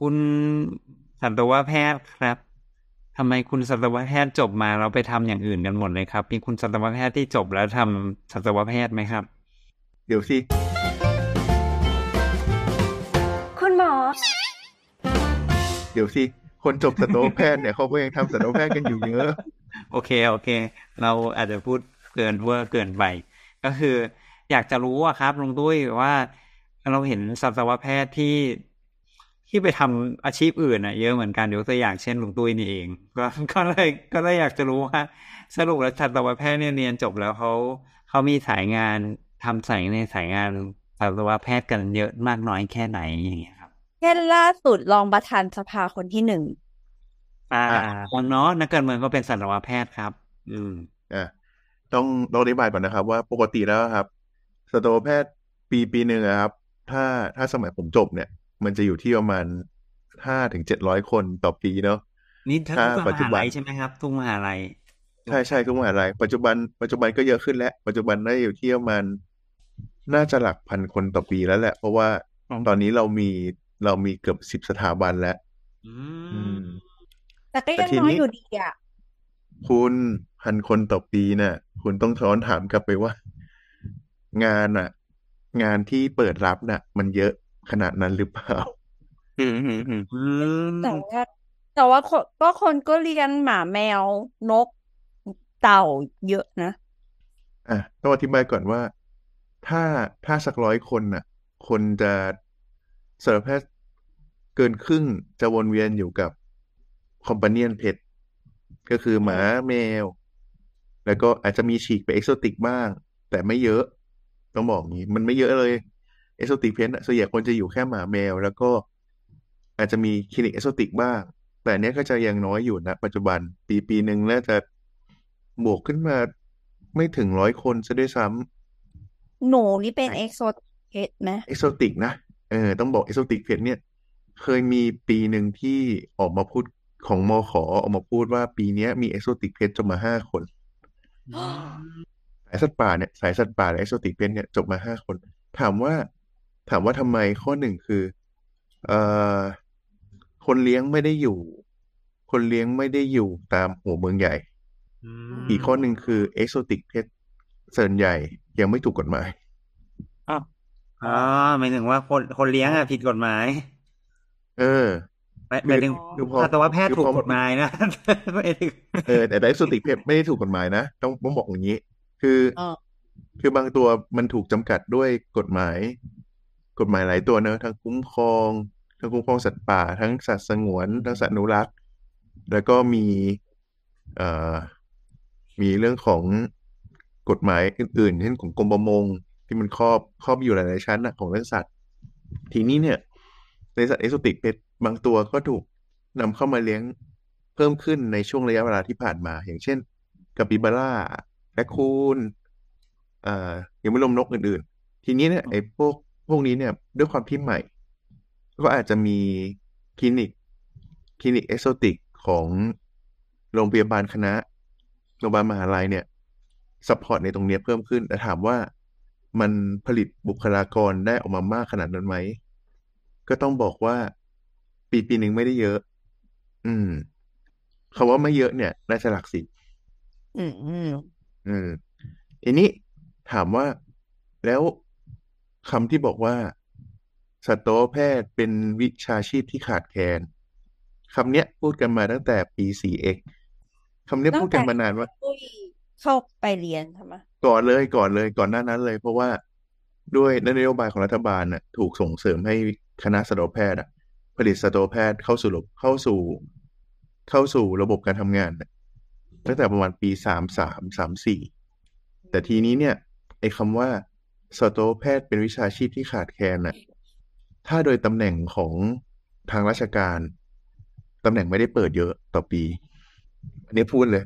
คุณสัตวแพทย์ครับทำไมคุณสัตวแพทย์จบมาเราไปทำอย่างอื่นกันหมดเลยครับ มีคุณสัตวแพทย์ที่จบแล้วทำสัตวแพทย์ไหมครับ เดี๋ยวสิคุณหมอ เดี๋ยวสิคนจบสัตวแพทย์เนี่ยเขาก็ยังทำสัตวแพทย์กันอยู่เยอะโอเคโอเค เราอาจจะพูดเกินเวอร์เกินไปก็คือ อยากจะรู้อะครับลุงตุ้ยว่าเราเห็นสัตวแพทย์ที่ ที่ไปทำอาชีพอื่นอะเยอะเหมือนกันยกตัวอย่างเช่นลุงตุ้ยนี่เอง ก็ก็เลยก็เลยอยากจะรู้ว่า สรุปแล้วสัตวแพทย์เนี่ยเรียนจบแล้วเขาเขามีสายงานทำสายในสายงานสัตวแพทย์กันเยอะมากน้อยแค่ไหนอย่างเงี้ยครับแค่ล่าสุดรองประธานสภาคนที่หนึ่งอ่าอ่าคนเนาะนักการเมืองก็เป็นสัตวแพทย์ครับ อืมอะต้องต้องอธิบายก่อนนะครับ ว่าปกติแล้วครับสัตวแพทย์ปีปีหนึ่งอะครับ ถ้าถ้าสมัยผมจบเนี่ย มันจะอยู่ที่ประมาณห้าถึงเจ็ดร้อยคนต่อปีเนาะนี่ทุกถ้ามปัจหาจุบันลัยใช่ไหมครับ ทุกมหาลัยใช่ใช่ทุกมหาลัยปัจจุบันปัจจุบันก็เยอะขึ้นแล้ว ปัจจุบันได้อยู่ที่ประมาณน่าจะหลักพันคนต่อปีแล้วแหละ เพราะว่าอืมตอนนี้เรามีเรามีเกือบสิบสถาบันแล้วอือืมมแต่ก็แต่ยังทีน้อยนี้อยู่ดีอะคุณพันคนต่อปีน่ะ คุณต้องท้อนถามกลับไปว่า งานอะ งานที่เปิดรับน่ะ มันเยอะ ขนาดนั้นหรือเปล่าอืมอืมอืมอืมแต่ว่าแต่ว่าคนก็คนก็เรียนหมาแมวนกเต่าเยอะนะ อะต้องอธิบายก่อนว่า ถ้าถ้าสักร้อยคนน่ะ คนจะสัตวแพทย์เกินครึ่งจะวนเวียนอยู่กับ companion pet ก็คือหมาแมว แล้วก็อาจจะมีฉีกไป exotic บ้าง แต่ไม่เยอะ ต้องบอกงี้ มันไม่เยอะเลย exotic pet ส่วนใหญ่คนจะอยู่แค่หมาแมว แล้วก็อาจจะมีคลินิก exotic บ้าง แต่อันเนี้ยก็จะยังน้อยอยู่นะปัจจุบันปีปีหนึ่งน่าจะบวกขึ้นมาไม่ถึงร้อยคนซะด้วยซ้หนูนี่เป็น exotic ไหม exotic นะเออต้องบอก exotic pet เนี่ย เคยมีปีหนึ่งที่ออกมาพูดของมขอออกมาพูดว่าปีเนี้ยมี exotic pet จบมาห้าคนสายสัตว์ป่าเนี่ยสายสัตว์ป่าและ exotic pet เนี่ยจบมาห้าคน ถามว่า ถามว่าทำไมข้อหนึ่งคือเอ่อคนเลี้ยงไม่ได้อยู่ คนเลี้ยงไม่ได้อยู่ตามหัวเมืองใหญ่ อีกข้อหนึ่งคือเอกโซติกเพชส่วนใหญ่ยังไม่ถูกกฎหมายอ๋อหมายถึงว่าคนคนเลี้ยงอะผิดกฎหมาย เออหมายหมายถึงคือพอสัตวแพทย์คือถูกพอกฎหมายนะไม่ถึงเออแต่เอกโซติกเพชไม่ได้ถูกกฎหมายนะต้องต้องบอกอย่างนี้ คืออ๋อคือบางตัวมันถูกจำกัดด้วยกฎหมาย กฎหมายหลายตัวเนอะทั้งคุ้มครอง ทั้งคุ้มครองสัตว์ป่า ทั้งสัตว์สงวน ทั้งสัตว์อนุรักษ์ แล้วก็มีเอ่อมีเรื่องของกฎหมายอื่นๆเช่นของกรมประมง ที่มันครอบครอบอยู่หลายๆชั้นนะของเรื่องสัตว์ ทีนี้เนี่ย ในสัตว์เอกโซติกเพชบางตัวก็ถูกนำเข้ามาเลี้ยงเพิ่มขึ้นในช่วงระยะเวลาที่ผ่านมา อย่างเช่นกาปิบาร่าแรคคูนอ่ายังไม่รวมนกอื่นๆ ทีนี้เนี่ยไอ้พวก พวกนี้เนี่ยด้วยความที่ใหม่ ก็อาจจะมีคลินิกคลินิก exotic ของโรงพยาบาลคณะโรงพยาบาลมหาลัยเนี่ย support ในตรงเนี้ยเพิ่มขึ้นแต่ถามว่ามันผลิตบุคลากรได้ออกมามากขนาดนั้นไหม ก็ต้องบอกว่าปีปีหนึ่งไม่ได้เยอะ อืมคำว่าไม่เยอะเนี่ยน่าจะหลักสิบอืมอืมอืมทีนี้ถามว่าแล้ว คำที่บอกว่าสัตวแพทย์เป็นวิชาชีพที่ขาดแคลนคำเนี้ยพูดกันมาตั้งแต่ปี 4x คำเนี้ยพูดกันมานานว่าตุ้ยเข้าไปเรียนใช่ไหมก่อนเลยก่อนเลยก่อนหน้านั้นเลย เพราะว่าด้วยนโยบายของรัฐบาลน่ะถูกส่งเสริมให้คณะสัตวแพทย์อะผลิตสัตวแพทย์เข้าสู่ระบบเข้าสู่ เข้าสู่ระบบการทำงานน่ะตั้งแต่ประมาณปีสามสามสามสี่แต่ทีนี้เนี่ย ไอ้คำว่า สัตวแพทย์เป็นวิชาชีพที่ขาดแคลนน่ะถ้าโดยตำแหน่งของทางราชการตำแหน่งไม่ได้เปิดเยอะต่อปี อันนี้พูดเลย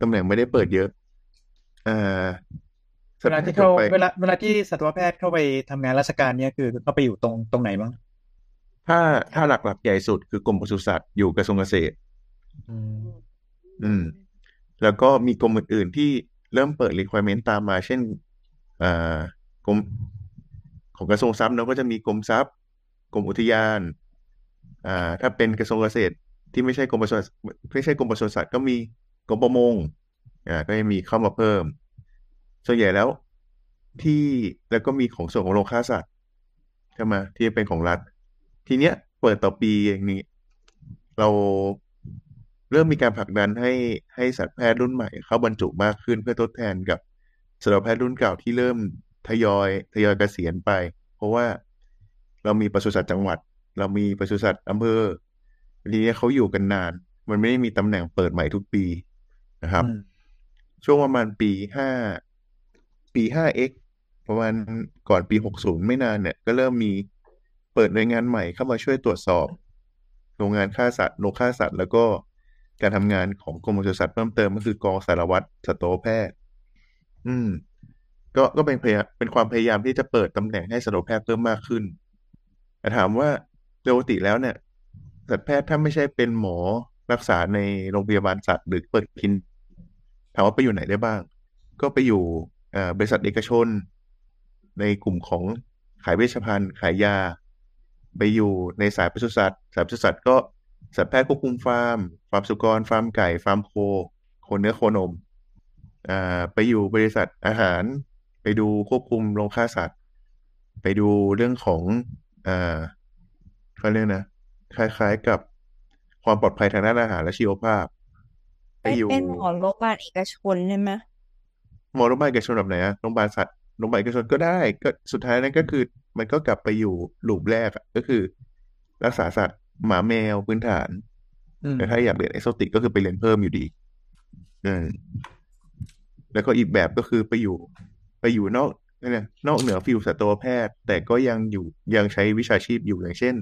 ตำแหน่งไม่ได้เปิดเยอะอ่าเวลาที่เข้าไปเวลาเวลาที่สัตวแพทย์เข้าไปทำงานราชการเนี่ยคือเข้าไปอยู่ตรงตรงไหนบ้าง ถ้าถ้าหลักๆใหญ่สุดคือกรมปศุสัตว์อยู่กระทรวงเกษตร อืมอืมแล้วก็มีกรมอื่นๆที่เริ่มเปิด requirement ตามมา เช่นอ่า กรมของกระทรวงทรัพย์เนอะก็จะมีกรมทรัพย์ กรมอุทยาน อ่า ถ้าเป็นกระทรวงเกษตรที่ไม่ใช่กรมปศุสัตว์ไม่ใช่กรมปศุสัตว์ก็มีกรมประมง อ่า ก็จะมีเข้ามาเพิ่ม ส่วนใหญ่แล้วที่แล้วก็มีของส่วนของโรงฆ่าสัตว์ใช่ไหมที่เป็นของรัฐ ทีเนี้ยเปิดต่อปีอย่างนี้ เราเริ่มมีการผลักดันให้ให้สัตวแพทย์รุ่นใหม่เข้าบรรจุมากขึ้นเพื่อทดแทนกับสัตวแพทย์รุ่นเก่าที่เริ่ม ทยอยทยอยเกษียณไป เพราะว่าเรามีปศุสัตว์จังหวัด เรามีปศุสัตว์อำเภอทีนี้เขาอยู่กันนาน มันไม่ได้มีตำแหน่งเปิดใหม่ทุกปีนะครับอืมช่วงประมาณปีห้าปีห้าเอ็กประมาณก่อนปีหกศูนย์ไม่นานเนี่ย ก็เริ่มมีเปิดหน่วยงานใหม่เข้ามาช่วยตรวจสอบโรงงานฆ่าสัตว์โรงฆ่าสัตว์ แล้วก็การทำงานของกรมปศุสัตว์เพิ่มเติมก็คือกองสารวัตรสัตวแพทย์ อืม ก็ก็เป็นพยายามเป็นความพยายามที่จะเปิดตำแหน่งให้สัตวแพทย์เพิ่มมากขึ้นแต่ถามว่าปกติแล้วเนี่ยสัตวแพทย์ถ้าไม่ใช่เป็นหมอรักษาในโรงพยาบาลสัตว์หรือเปิดคลินกถามว่าไปอยู่ไหนได้บ้าง ก็ไปอยู่บริษัทเอกชน ในกลุ่มของขายเวชภัณฑ์ ขายยา ไปอยู่ในสายปศุสัตว์สายปศุสัตว์ก็สัตวแพทย์ควบคุมฟาร์ม ฟาร์มสุกร ฟาร์มไก่ ฟาร์มโค โคเนื้อโคนม อ่า ไปอยู่บริษัทอาหาร ไปดูควบคุมโรงฆ่าสัตว์ ไปดูเรื่องของอ่าเขาเรียกนะ คล้ายๆกับความปลอดภัยทางด้านอาหารและชีวภาพไปไปอยู่เป็นหมอโรงพยาบาลเอกชนใช่ไหมหมอโรงพยาบาลเอกชนแบบไหนอะโรงพยาบาลสัตว์โรงพยาบาลเอกชนก็ได้ ก็สุดท้ายนั้นก็คือ มันก็กลับไปอยู่ loop แรกอะก็คือ รักษาสัตว์หมาแมวพื้นฐานอืมแต่ถ้าอยากเรียน exotic ก็คือไปเรียนเพิ่มอยู่ดีอืมแล้วก็อีกแบบก็คือไปอยู่ไป อยู่นอกนั่นนะนอกเหนือ field สัตวแพทย์ แต่ก็ยังอยู่ยังใช้วิชาชีพอยู่อย่างเช่น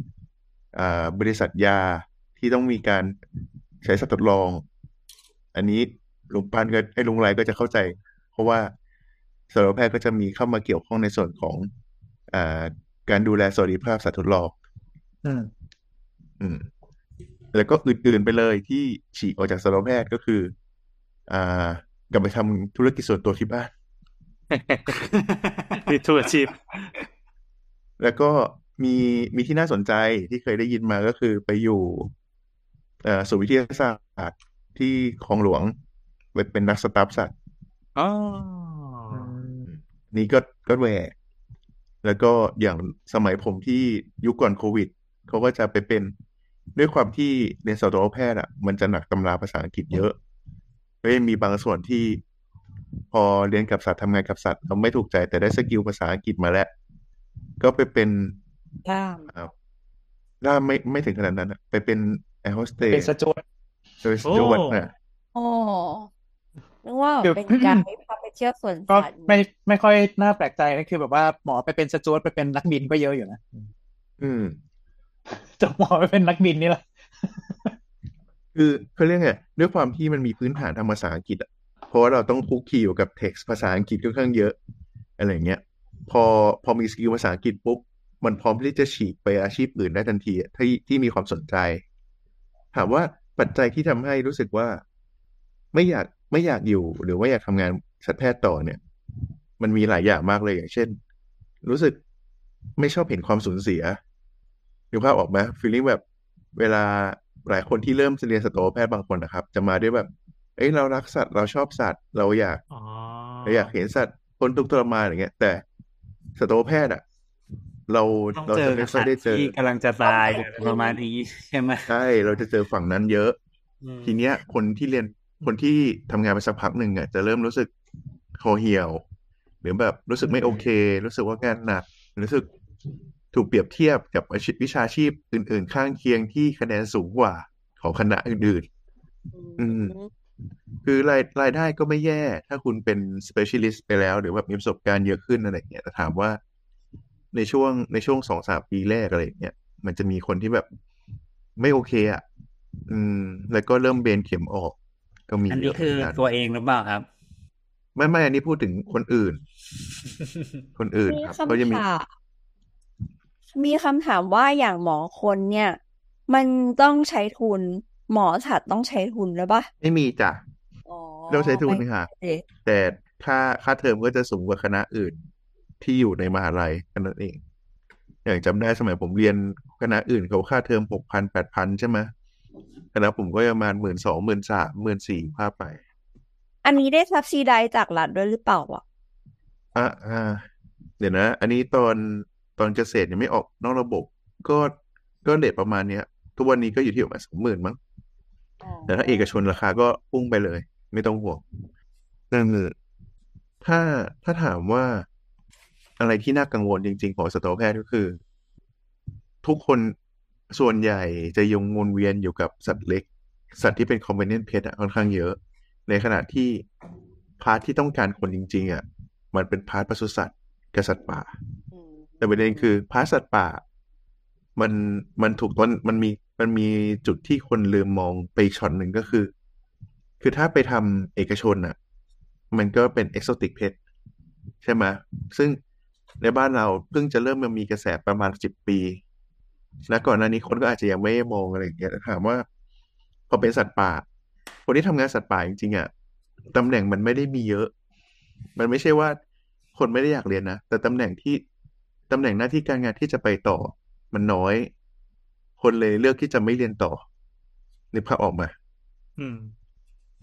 อ่าบริษัทยาที่ต้องมีการใช้สัตว์ทดลอง อันนี้ลุงปันก็ไอ้ลุงไรก็จะเข้าใจ เพราะว่าสัตวแพทย์ก็จะมีเข้ามาเกี่ยวข้องในส่วนของอ่าการดูแลสวัสดิภาพสัตว์ทดลองอืมอืมแล้วก็อื่นๆไปเลยที่ฉีกออกจากสัตวแพทย์ก็คือ อ่ากลับไปทำธุรกิจส่วนตัวที่บ้าน มีทุกอาชีพ แล้วก็มีมีที่น่าสนใจที่เคยได้ยินมาก็คือไปอยู่เอ่อศูนย์วิทยาศาสตร์ที่คลองหลวงไปเป็นนักสตาฟสัตว์อ๋อนี่ก็ก็แหวกแล้วก็อย่างสมัยผมที่ยุคก่อนโควิด เขาก็จะไปเป็นด้วยความที่เรียนสัตวแพทย์อะ มันจะหนักตำราภาษาอังกฤษเยอะก็ยังมีบางส่วนที่ พอเรียนกับสัตว์ทำงานกับสัตว์เราไม่ถูกใจแต่ได้ skill ภาษาอังกฤษมาแล้ว ก็ไปเป็นล่ามอ่าล่ามไม่ไม่ถึงขนาดนั้นอะไปเป็นแอร์โฮสเตสเป็นสจ๊วตโดยสจ๊วตนะอ๋อนึกว่าคือเป็นไกด์พาไปเที่ยวสวนก็สัตว์ไม่ไม่ค่อยน่าแปลกใจนะคือแบบว่าหมอไปเป็นสจ๊วตไปเป็นนักบินก็เยอะอยู่นะอืมจะหมอไปเป็นนักบินนี่แหละคือเขาเรียกไงด้วยความที่มันมีพื้นฐานทางภาษาอังกฤษอะเพ ราะว่าเราต้องคุกคีอยู่กับเท็กซ์ภาษาอังกฤษค่อนข้างเยอะ อะไรอย่างเงี้ย พอพอมีสกิลภาษาอังกฤษปุ๊บ มันพร้อมที่จะฉีกไปอาชีพอื่นได้ทันทีที่ที่มีความสนใจ ถามว่าปัจจัยที่ทำให้รู้สึกว่า ไม่อยากไม่อยากอยู่หรือว่าอยากทำงานสัตวแพทย์ต่อเนี่ย มันมีหลายอย่างมากเลยอย่างเช่น รู้สึกไม่ชอบเห็นความสูญเสียนึกภาพออกไหมฟีลลิ่งแบบเวลาหลายคนที่เริ่มเรียนสัตวแพทย์บางคนนะครับ จะมาด้วยแบบ เอ้ยเรารักสัตว์เราชอบสัตว์ เราอยากอ๋อเราอยากเห็นสัตว์พ้นทุกข์ทรมานอย่างเงี้ย แต่สัตวแพทย์อะ เราต้องเราเจอจะกัไม่บค่อสัยตได้ว์เจอที่กำลังจะตายประมาณนี้ใช่ไหมใช่เราจะเจอฝั่งนั้นเยอะอืมทีเนี้ย คนที่เรียนคนที่ทำงานไปสักพักหนึ่งอะจะเริ่มรู้สึกคอเหี่ยว หรือแบบรู้สึกไม่โอเค รู้สึกว่างานหนักรู้สึกถูกเปรียบเทียบกับอาชีพวิชาชีพอื่น ๆ ข้างเคียงที่คะแนนสูงกว่าของคณะอื่นอืม คือรายรายได้ก็ไม่แย่ ถ้าคุณเป็น specialist ไปแล้ว หรือแบบมีประสบการณ์เยอะขึ้นอะไรอย่างเงี้ยแต่ถามว่า ในช่วงในช่วงสองสามปีแรกอะไรอย่างเงี้ยมันจะมีคนที่แบบไม่โอเคอะ อืม แล้วก็เริ่มเบนเข็มออก ก็มี อันนี้คือเหมืกัตัวเองหรือเปล่าครับ ไม่ไม่อันนี้พูดถึงคนอื่น คนอื่นมีครับก็จะคำมีถามมีคำถามว่าอย่างหมอคนเนี่ย มันต้องใช้ทุน หมอสัตว์ต้องใช้ทุนหรือปะไม่มีจ้ะอ๋อเราใช้ทุนไม่ค่ะเอ๊ะแต่ค่าค่าเทอมก็จะสูงกว่าคณะอื่นที่อยู่ในมหาลัยกันนั่นเอง อย่างจำได้สมัยผมเรียนคณะอื่นเขาค่าเทอมหกพันแปดพันใช่ไหมคณะผมก็ประมาณหมื่นสองหมื่นสามหมื่นสี่ภาพไป อันนี้ได้ซับซิไดจากรัฐด้วยหรือเปล่าอะอะอ่าเดี๋ยวนะ อันนี้ตอนตอนเกษตรยังไม่ออกนอกระบบ ก็ก็เด็ดประมาณเนี้ย ทุกวันนี้ก็อยู่ที่ประมาณสองหมื่นมั้ง แต่ถ้าเอกชนราคาก็พุ่งไปเลย ไม่ต้องห่วงนั่นคือถ้าถ้าถามว่าอะไรที่น่ากังวลจริง ๆ ของสัตวแพทย์ก็คือ ทุกคนส่วนใหญ่จะยังวนเวียนอยู่กับสัตว์เล็ก สัตว์ที่เป็น companion pet อะค่อนข้างเยอะ ในขณะที่ part ที่ต้องการคนจริง ๆอะมันเป็น part ปศุสัตว์กับสัตว์ป่า แต่ประเด็นคือ part สัตว์ป่า มันมันถูกต้นมันมี มันมีจุดที่คนลืมมองไปอีกช็อตหนึ่งก็คือ คือถ้าไปทำเอกชนอะ มันก็เป็น exotic pet ใช่ไหมซึ่งในบ้านเราเพิ่งจะเริ่มมามีกระแสประมาณสิบปี และก่อนหน้านี้คนก็อาจจะยังไม่มองอะไรอย่างเงี้ยถามว่า พอเป็นสัตว์ป่า คนที่ทำงานสัตว์ป่าจริงๆอะตำแหน่งมันไม่ได้มีเยอะ มันไม่ใช่ว่าคนไม่ได้อยากเรียนนะ แต่ตำแหน่งที่ตำแหน่งหน้าที่การงานที่จะไปต่อมันน้อย คนเลยเลือกที่จะไม่เรียนต่อนึกภาพออกมาอืม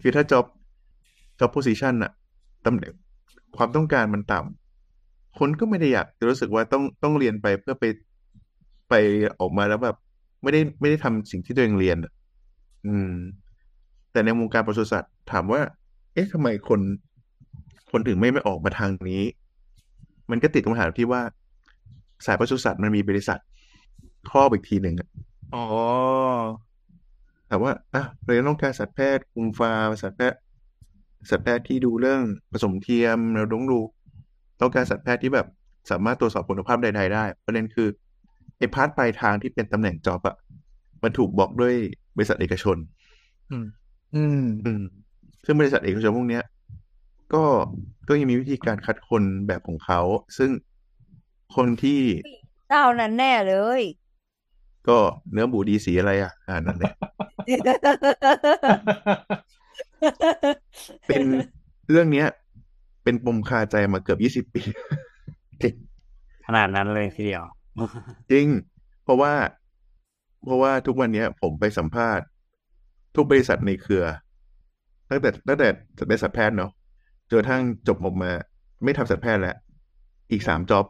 คือถ้า job job position อะตำแหน่งความต้องการมันต่ำคนก็ไม่ได้อยากจะรู้สึกว่าต้องต้องเรียนไปเพื่อไปไปออกมาแล้วแบบไม่ได้ไม่ได้ทำสิ่งที่ตัวเองเรียนอะอืม แต่ในวงการปศุสัตว์ถามว่า เอ๊ะทำไมคน คนถึงไม่ไม่ออกมาทางนี้ มันก็ติดปัญหาที่ว่า สายปศุสัตว์มันมีบริษัทครอบอีกทีหนึ่ง อะอ๋อแต่ว่าอะเรายังต้องการสัตวแพทย์คุมฟาร์มสัตวแพทย์สัตวแพทย์ที่ดูเรื่องผสมเทียมเราต้องดูต้องการสัตวแพทย์ที่แบบสามารถตรวจสอบคุณภาพใดๆได้ประเด็นคือไอ้ part ปลายทางที่เป็นตำแหน่ง job อะมันถูกบอกด้วยบริษัทเอกชน อืม อืมอืมซึ่งบริษัทเอกชนพวกเนี้ย ก็ก็ยังมีวิธีการคัดคนแบบของเขา ซึ่งคนที่เจ้านั้นแน่เลย ก็เนื้อหมูดีสีอะไรอะ อ่านั่นแหละเป็นเรื่องเนี้ย เป็นปมคาใจมาเกือบยี่สิบปี ขนาดนั้นเลยทีเดียว จริง เพราะว่า เพราะว่าทุกวันเนี้ย ผมไปสัมภาษณ์ ทุกบริษัทในเครือ ตั้งแต่ตั้งแต่เป็นสัตวแพทย์เนาะจนกระทั่งจบออกมา ไม่ทำสัตวแพทย์แล้ว อีกสามจ็อบ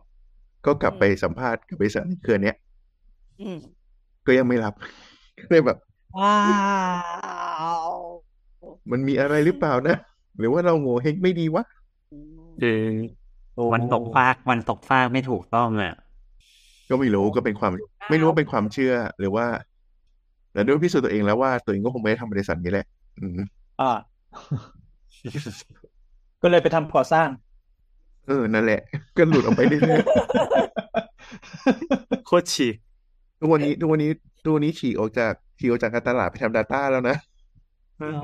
ก็กลับไปสัมภาษณ์กับบริษัทในเครือเนี้ยอืม ก็ยังไม่รับก็เลยแบบว้าวมันมีอะไรหรือเปล่านะ หรือว่าเราโง่เฮงไม่ดีวะคือวันตกฟากวันตกฟากไม่ถูกต้องอะก็ไม่รู้ก็เป็นความ ไม่รู้ว่าเป็นความเชื่อ หรือว่าแต่ด้วยพิสูจน์ตัวเองแล้วว่าตัวเองก็คงไม่ได้ทำบริษัทนี้แหละ อืมอ่าก็เลยไปทำก่อสร้าง เออ นั่นแหละ ก็หลุดออกไปเรื่อยโคตรฉีกๆ ทุกวันนี้ทุกวันนี้ทุกวันนี้ฉีกออกจากฉีกออกจากการตลาดไปทำ Data แล้วนะอืม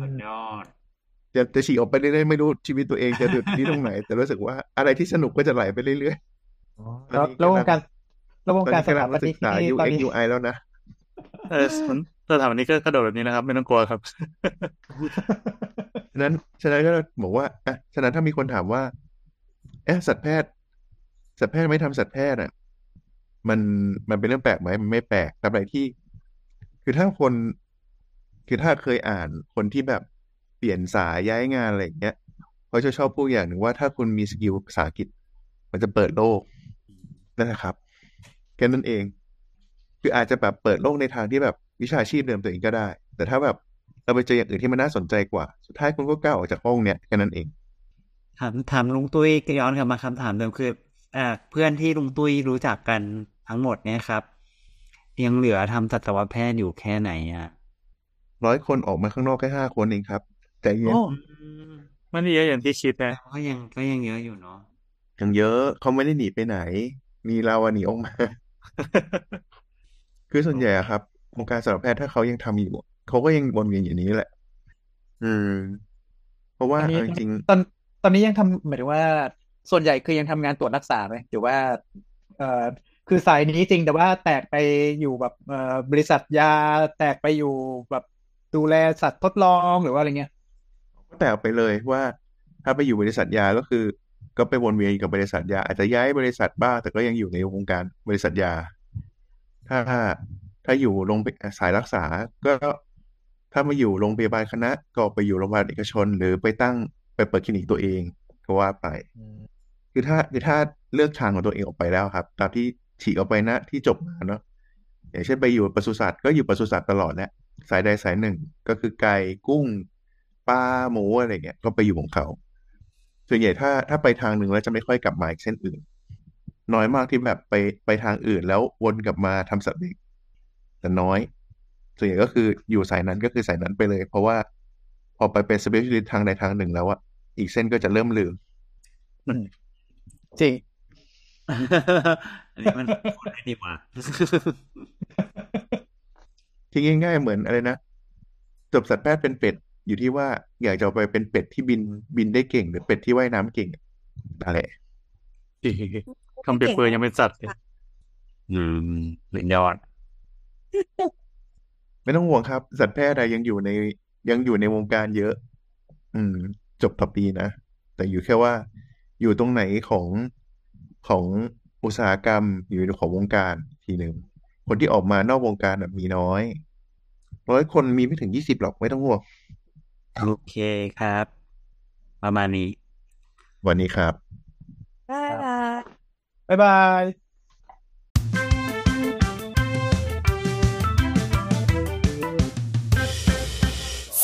สุดยอดจะจะฉีกออกไปเรื่อยๆไม่รู้ชีวิตตัวเองจะหยุดที่ตรงไหน แต่รู้สึกว่าอะไรที่สนุกก็จะไหลไปเรื่อยแล้วแล้ววงการแล้ววๆงตอนการนี้สกำลัถางปศึนิกกษานี่ตอน UX นี้ UI แล้วนะเออสถาปนิกก็กระโดดแบบนี้นะครับ ไม่ต้องกลัวครับฉะนั้นฉะนั้นก็บอกว่าอะฉะนั้นถ้ามีคนถามว่าเอ๊ะสัตวแพทย์สัตวแพทย์ไม่ทำสัตวแพทย์อะ มันมันเป็นเรื่องแปลกไหมมันไม่แปลกตราบใดที่ คือถ้าคน คือถ้าเคยอ่านคนที่แบบเปลี่ยนสายย้ายงานอะไรอย่างเงี้ยเขาจะชอบพูดอย่างหนึ่งว่าถ้าคุณมีสกิลภาษาอังกฤษ มันจะเปิดโลกนั่นแหละครับแค่นั้นเอง คืออาจจะแบบเปิดโลกในทางที่แบบวิชาชีพเดิมตัวเองก็ได้ แต่ถ้าแบบเราไปเจออย่างอื่นที่มันน่าสนใจกว่า สุดท้ายคุณก็ก้าวออกจากห้องเนี้ยแค่นั้นเองถามถามลุงตุ้ยย้อนกลับมาคำถามเดิมคือ เพื่อนที่ลุงตุ้ยรู้จักกันทั้งหมดเนี่ยครับ ยังเหลือทำสัตวแพทย์อยู่แค่ไหนอะร้อยคนออกมาข้างนอกแค่ห้าคนเองครับใจเย็นโอ้มันเยอะอย่างที่คิดนะก็ยังก็ยังเยอะอยู่เนาะยังเยอะเขาไม่ได้หนีไปไหน มีเราอะหนีออกมา คือส่วนใหญ่อะครับวงการสัตวแพทย์ถ้าเขายังทำอยู่เขาก็ยังวนเวียนอย่างนี้แหละ อืม เพราะว่าตอนนี้เอาจริงตอนตอนนี้ยังทำหมายถึงว่า ส่วนใหญ่คือยังทำงานตรวจรักษาไหมหรือว่าเออคือสายนี้จริงแต่ว่าแตกไปอยู่แบบเออบริษัทยาแตกไปอยู่แบบดูแลสัตว์ทดลองหรือว่าอะไรเงี้ยก็แตกไปเลยว่าถ้าไปอยู่บริษัทยาก็คือ ก็ไปวนเวียนกับบริษัทยา อาจจะย้ายบริษัทบ้างแต่ก็ยังอยู่ในวงการบริษัทยา ถ้าถ้าอยู่โรงสายรักษา ก็ถ้ามาอยู่โรงพยาบาลคณะก็ไปอยู่โรงพยาบาลเอกชน หรือไปตั้งไปเปิดคลินิกตัวเอง ก็ว่าไป คือถ้าคือถ้าเลือกทางของตัวเองออกไปแล้วครับ ตามที่ฉีกออกไปนะที่จบมาเนาะอย่างเช่นไปอยู่ปศุสัตว์ก็อยู่ปศุสัตว์ตลอดแหละสายใดสายหนึ่งก็คือไก่กุ้งปลาหมูอะไรเงี้ยก็ไปอยู่ของเขาส่วนใหญ่ถ้าถ้าไปทางหนึ่งแล้วจะไม่ค่อยกลับมาอีกเส้นอื่น น้อยมากที่แบบไปไปทางอื่นแล้ววนกลับมาทำสัตว์เลี้ยงแต่น้อย ส่วนใหญ่ก็คืออยู่สายนั้นก็คือสายนั้นไปเลย เพราะว่าพอไปเป็น specialist ทางใดทางหนึ่งแล้วอะ อีกเส้นก็จะเริ่มลืมจริงอันนี้มันพูดได้ดีกว่าที่ง่ายๆเหมือนอะไรนะจบสัตวแพทย์เป็นเป็ด อยู่ที่ว่าอยากจะเอาไปเป็นเป็ดที่บินบินได้เก่ง หรือเป็ดที่ว่ายน้ำเก่งอะไรคำเปรียบเปรยยังเป็นสัตว์เลยอืมสุดยอด ไม่ต้องห่วงครับ สัตวแพทย์อะยังอยู่ในยังอยู่ในวงการเยอะ อืม จบต่อปีนะ แต่อยู่แค่ว่าอยู่ตรงไหนของของอุตสาหกรรมอยู่ในของวงการทีหนึ่งคนที่ออกมานอกวงการอะมีน้อย ร้อยคนมีไม่ถึงยี่สิบหรอกไม่ต้องห่วงโอเคครับ ประมาณนี้ วันนี้ครับได้ละบ๊ายบาย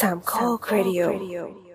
สามข้อครดิโอ